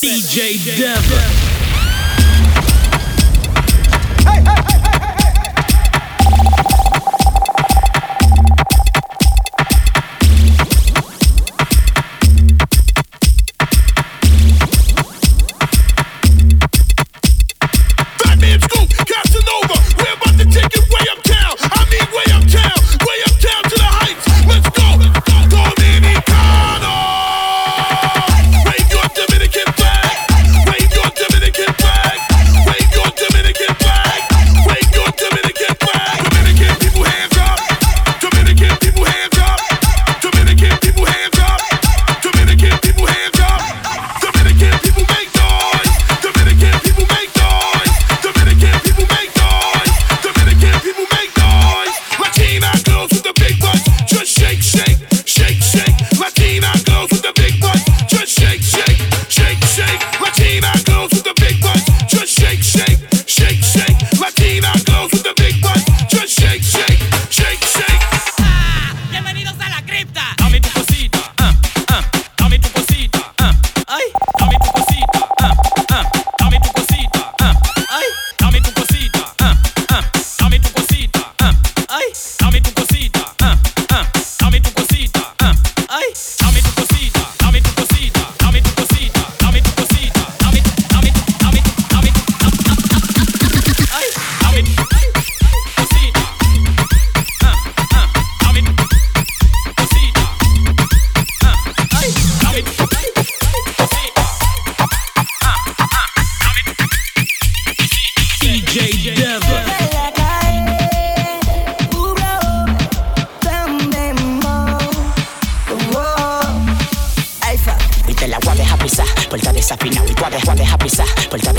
DJ Dever. Hey, hey.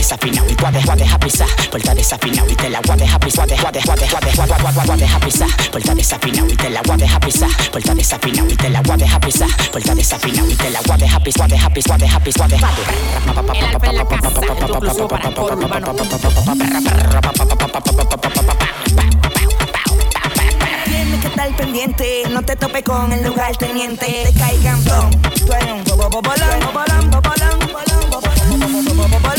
desafinado y guade, guade, japisa. Vuelta desafinado y te la guade, japisa. Guade, guade, guade, guade, guade, guade, guade, japisa. Vuelta desafinado y te la guade, japisa. Vuelta desafinado y te la guade, japisa. Vuelta desafinado y te la guade, japis, guade, japis, guade, japis, guade. El pendiente. No te tope con el lugar teniente. Te caigan. Tú eres un bobo bobolón, bobolón, bobolón, bobolón, bobolón, bobolón.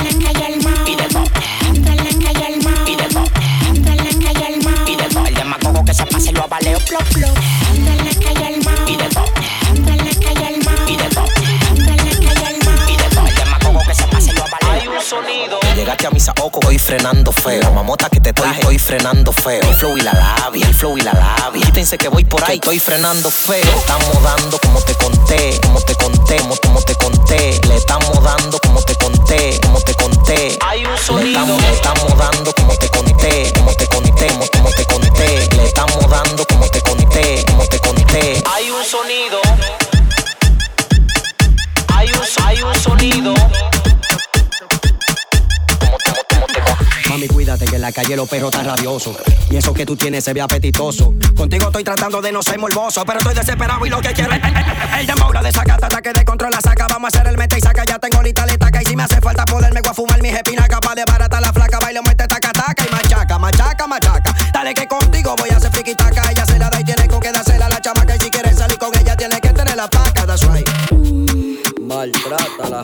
voy por ahí, estoy frenando feo. Estamos dando como te conté, como te conté, como, como te conté. Le estamos dando como te conté, como te conté. Hay un sonido. Le estamos, dando como te conté, calle los perros están rabiosos. Y eso que tú tienes se ve apetitoso. Contigo estoy tratando de no ser morboso, pero estoy desesperado y lo que quiero es el dembow, de sacata, que de control la saca. Vamos a hacer el mete y saca, ya tengo lista la estaca. Y si me hace falta poderme voy a fumar mis espinas, capaz de barata la flaca. Bailo, mete taca, taca y machaca, machaca, machaca. Dale que contigo voy a hacer friki taca. Ella se la da y tiene con que dársela a la chamaca. Y si quieres salir con ella, tiene que tener la placa, that's right. Maltrata la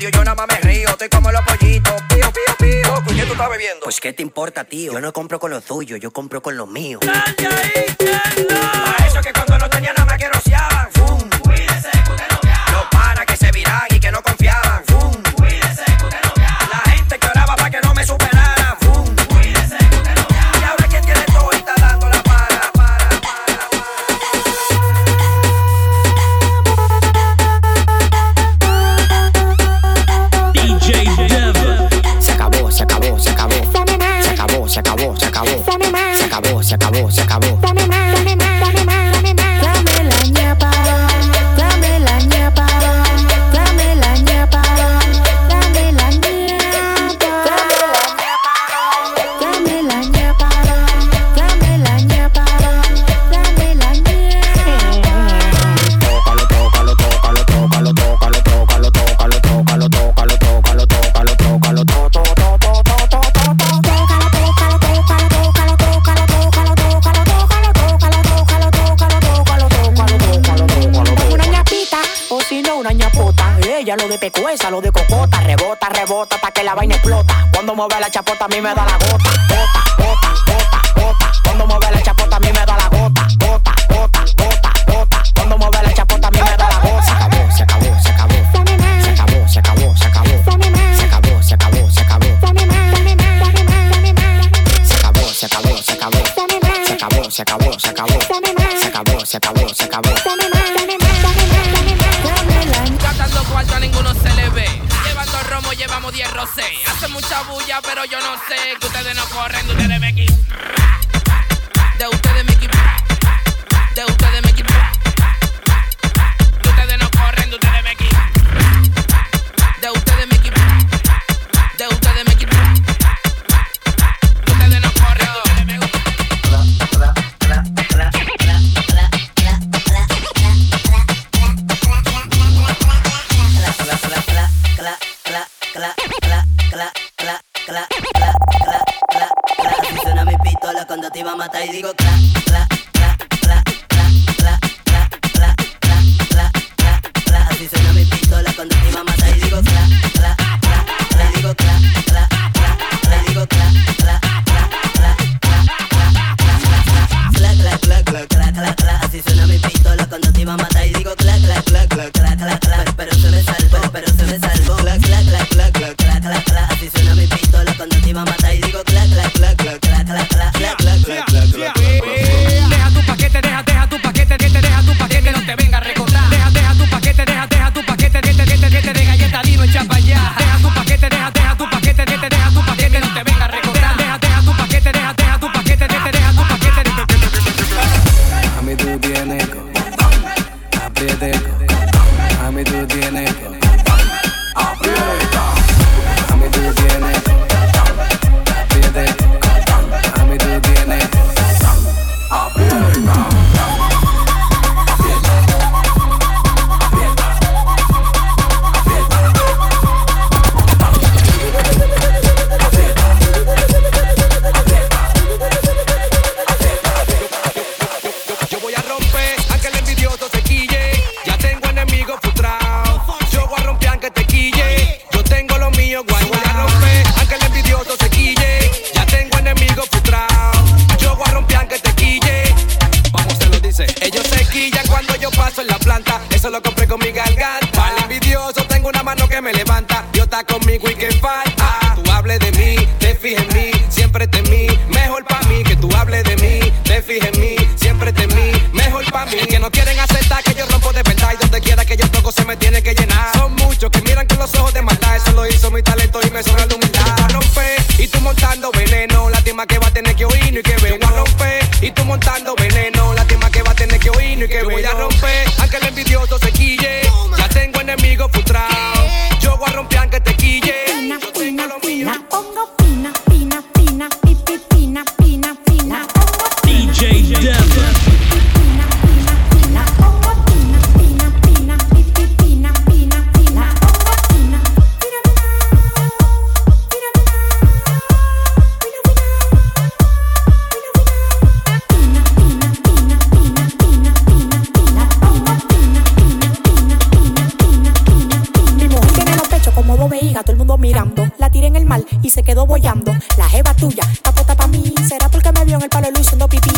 odio, yo nada más me río. Estoy como los pollitos. Pío, pío, pío. ¿Qué tú estás bebiendo? Pues qué te importa, tío. Yo no compro con los tuyos, yo compro con los míos. ahí, A eso que cuando no tenía nada más que rociaban. ¡Fum! Cuídense, que no. Los panas que se viran y que no confiaban. acabou, se acabou, se acabou, se acabou, se acabou, se acabou, se acabou, se acabou, se acabou. te cueza, lo de cocota, rebota, rebota, hasta que la vaina explota. Cuando mueve la chapota a mí me da la gota, gota, gota. llevamos 10 roces. Hace mucha bulla, pero yo no sé. Que ustedes no corren, de ustedes me De ustedes me De ustedes me clap, clap, clap. lo compré con mi garganta. Para envidioso tengo una mano que me levanta. Dios está conmigo y que falta. Tú hables de mí, te fijes en mí, siempre te mí. Mejor para mí que tú hables de mí, te fijes en mí, siempre te mí. Mejor para mí que no quieren aceptar que yo rompo de verdad y donde quiera que yo toco se me tiene que llenar. Son muchos que miran con los ojos de maldad. Eso lo hizo mi talento y me sobra la humildad. Romper y tú montando veneno, lástima que va a tener que oír y que vengo a romper y tú montando veneno que el envidioso se y se quedó bollando. La jeva tuya, tapota pa' mí. Será porque me vio en el palo luciendo pipí.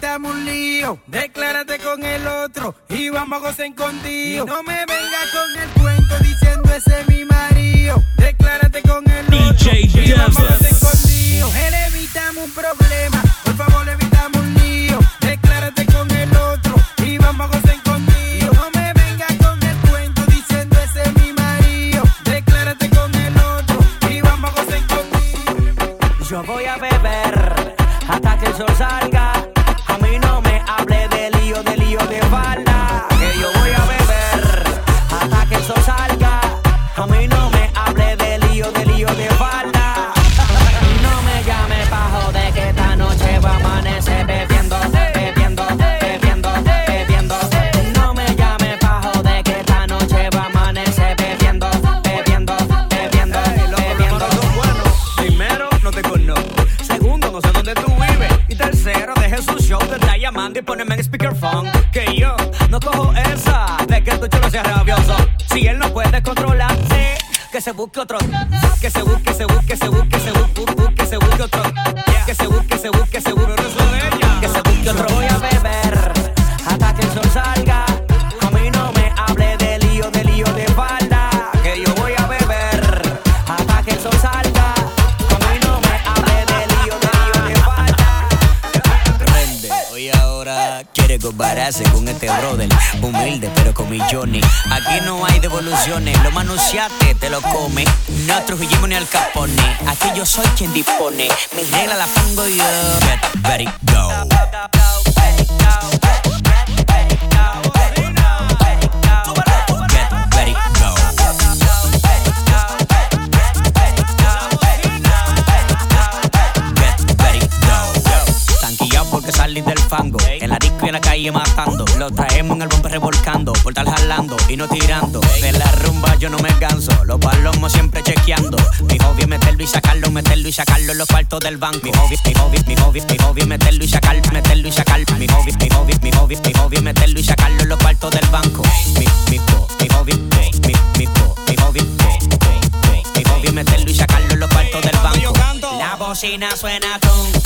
evitamos un lío. Declárate con el otro y vamos a gozar con Dios. No me vengas con el cuento diciendo ese es mi marido. Declárate con el otro y vamos a gozar con Dios. Mujer, evitamos un problema. Por favor, evitamos un lío. Declárate con el otro y vamos a gozar con Dios. No me vengas con el cuento diciendo ese es mi marido. Declárate con el otro y vamos a gozar con Dios. Yo voy a beber hasta que el sol salga que se busque otro. Que se busque, se busque, se busque, se busque, busque, se busque otro. Que se busque, se busque. Que se busque otro. parar según este brother. Humilde pero con millones. Aquí no hay devoluciones. Lo manunciaste, te lo come. No Trujillo ni al capone. Aquí yo soy quien dispone. Mis reglas las pongo yo. Get ready, go. En la calle matando. Lo traemos en el bombe revolcando. Por estar jalando y no tirando. De la rumba yo no me canso. Los palomos siempre chequeando. Mi hobby es meterlo y sacarlo, meterlo y sacarlo en los cuartos del banco. Mi hobby, mi hobby, mi hobby, mi hobby meterlo y sacarlo, meterlo y sacarlo. Mi hobby, mi hobby, mi hobby, mi hobby meterlo y sacarlo en los cuartos del banco. Mi, mi, mi hobby, mi, mi, po, mi hobby, mi hobby meterlo y sacarlo en los cuartos del banco. La bocina suena ton,